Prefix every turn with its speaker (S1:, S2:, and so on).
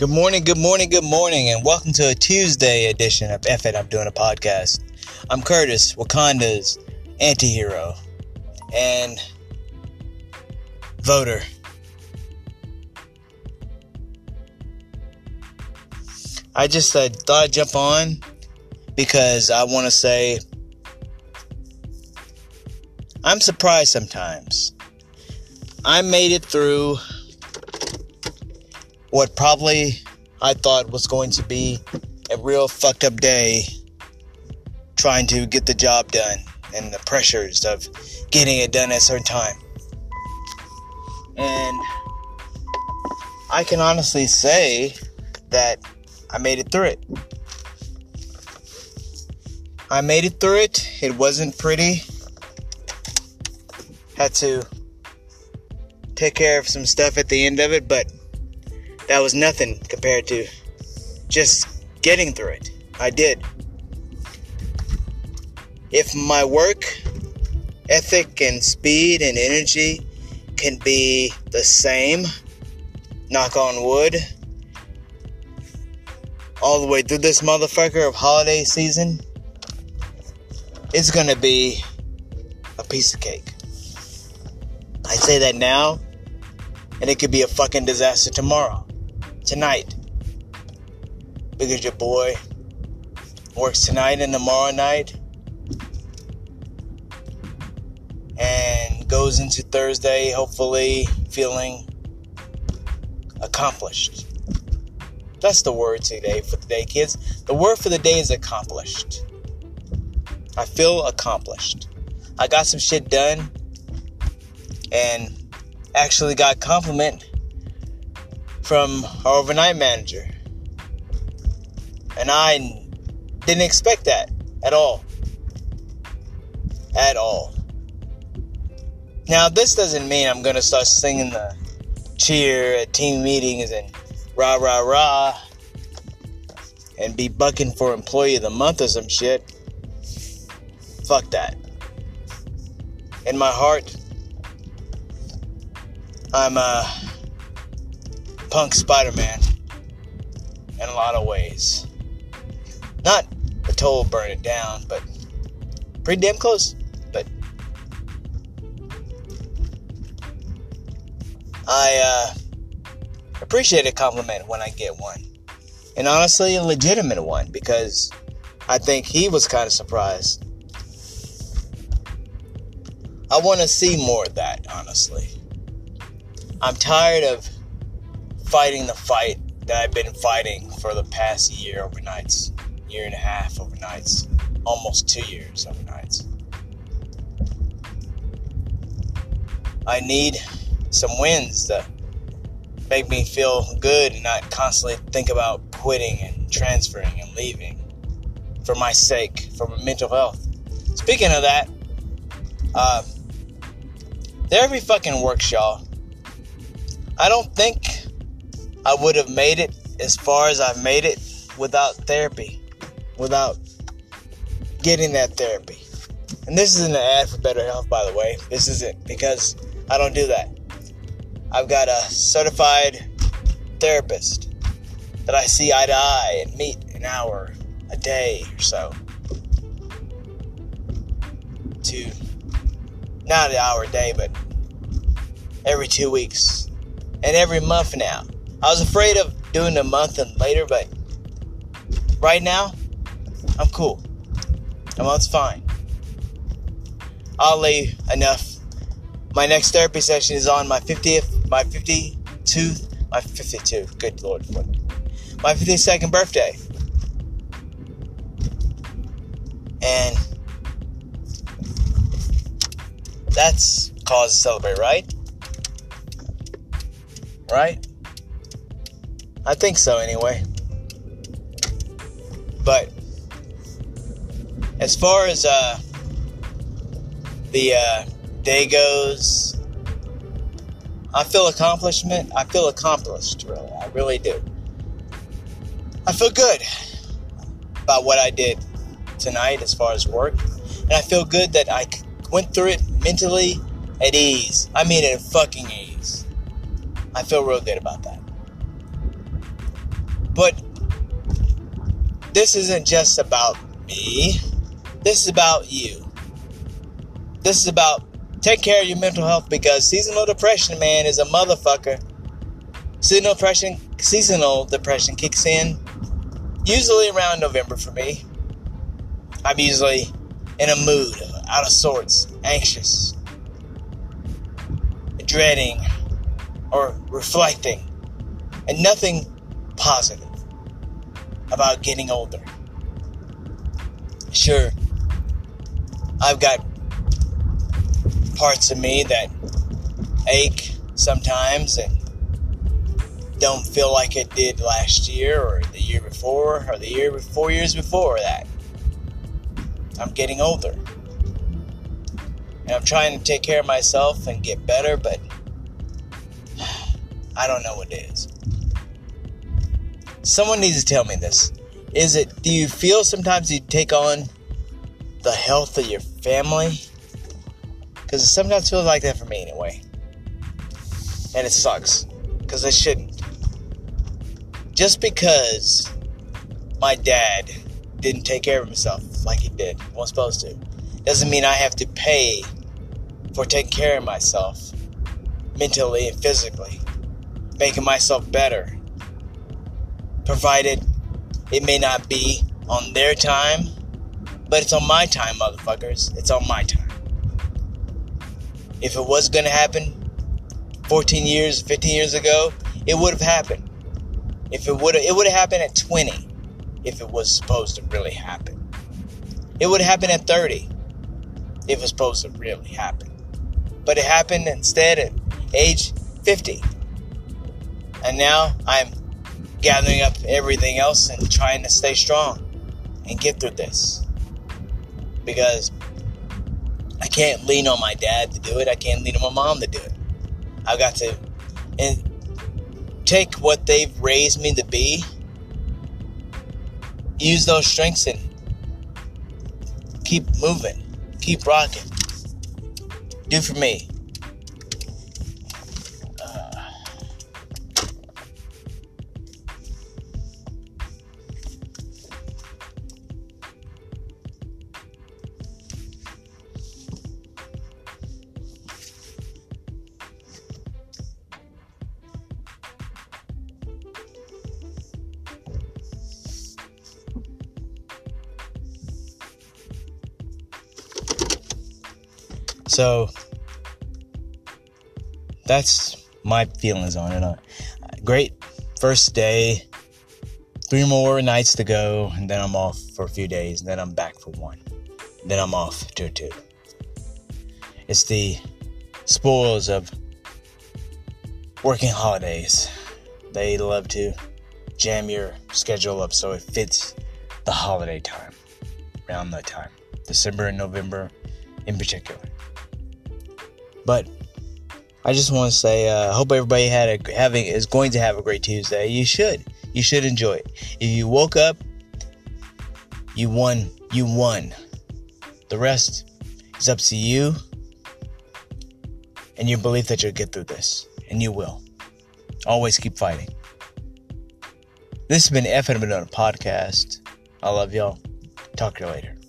S1: Good morning, good morning, good morning, and welcome to a Tuesday edition of F It, I'm Doing a Podcast. I'm Curtis, Wakanda's anti hero and voter. I just uh, thought I'd jump on because I want to say I'm surprised sometimes. I made it through what probably I thought was going to be a real fucked up day trying to get the job done and the pressures of getting it done at a certain time. And I can honestly say that I made it through it. I made it through it. It wasn't pretty. Had to take care of some stuff at the end of it, but that was nothing compared to just getting through it. I did. If my work ethic and speed and energy can be the same, knock on wood, all the way through this motherfucker of holiday season, it's gonna be a piece of cake. I say that now, and it could be a fucking disaster tomorrow tonight. Because your boy works tonight and tomorrow night. And goes into Thursday, hopefully feeling accomplished. That's the word today for today, kids. The word for the day is accomplished. I feel accomplished. I got some shit done and actually got compliment from our overnight manager. And I didn't expect that at all. At all. Now, this doesn't mean I'm going to start singing the cheer at team meetings and rah rah rah and be bucking for employee of the month or some shit. Fuck that. In my heart, I'm uh punk Spider Man in a lot of ways. Not a total burn it down, but pretty damn close. But I uh, appreciate a compliment when I get one. And honestly, a legitimate one because I think he was kind of surprised. I want to see more of that, honestly. I'm tired of fighting the fight that I've been fighting for the past year overnights, year and a half overnights, almost two years overnights. I need some wins to make me feel good and not constantly think about quitting and transferring and leaving for my sake, for my mental health. Speaking of that, uh, therapy fucking works, y'all. I don't think I would have made it as far as I've made it without therapy, without getting that therapy. And this isn't an ad for BetterHelp, by the way. This isn't because I don't do that. I've got a certified therapist that I see eye to eye and meet an hour a day or so. To not an hour a day, but every two weeks and every month now. I was afraid of doing a month and later, but right now, I'm cool. A month's fine. I'll lay enough. My next therapy session is on my 50th, my 52, my 52. Good lord, my 52nd birthday. And that's cause to celebrate, right? Right? I think so anyway. But as far as uh, the uh, day goes, I feel accomplishment. I feel accomplished, really. I really do. I feel good about what I did tonight as far as work. And I feel good that I went through it mentally at ease. I mean, at fucking ease. I feel real good about that. But this isn't just about me. This is about you. This is about take care of your mental health because seasonal depression, man, is a motherfucker. Seasonal depression, seasonal depression kicks in usually around November for me. I'm usually in a mood, out of sorts, anxious, dreading, or reflecting, and nothing positive about getting older. Sure, I've got parts of me that ache sometimes and don't feel like it did last year or the year before or the year four years before that. I'm getting older. And I'm trying to take care of myself and get better, but I don't know what it is. Someone needs to tell me this. Is it, do you feel sometimes you take on the health of your family? Because it sometimes feels like that for me anyway. And it sucks. Because it shouldn't. Just because my dad didn't take care of himself like he did, was supposed to, doesn't mean I have to pay for taking care of myself mentally and physically, making myself better. Provided it may not be on their time, but it's on my time, motherfuckers. It's on my time. If it was gonna happen 14 years, 15 years ago, it would have happened. If it would it would have happened at 20 if it was supposed to really happen. It would have happened at 30 if it was supposed to really happen. But it happened instead at age 50. And now I'm gathering up everything else and trying to stay strong and get through this. Because I can't lean on my dad to do it. I can't lean on my mom to do it. I've got to and take what they've raised me to be, use those strengths and keep moving, keep rocking. Do for me. So that's my feelings on it. Uh, great first day, three more nights to go, and then I'm off for a few days, and then I'm back for one. Then I'm off to two. It's the spoils of working holidays. They love to jam your schedule up so it fits the holiday time, around that time, December and November in particular. But I just want to say, I uh, hope everybody had a having is going to have a great Tuesday. You should, you should enjoy it. If you woke up, you won. You won. The rest is up to you and your belief that you'll get through this, and you will. Always keep fighting. This has been F and a podcast. I love y'all. Talk to you later.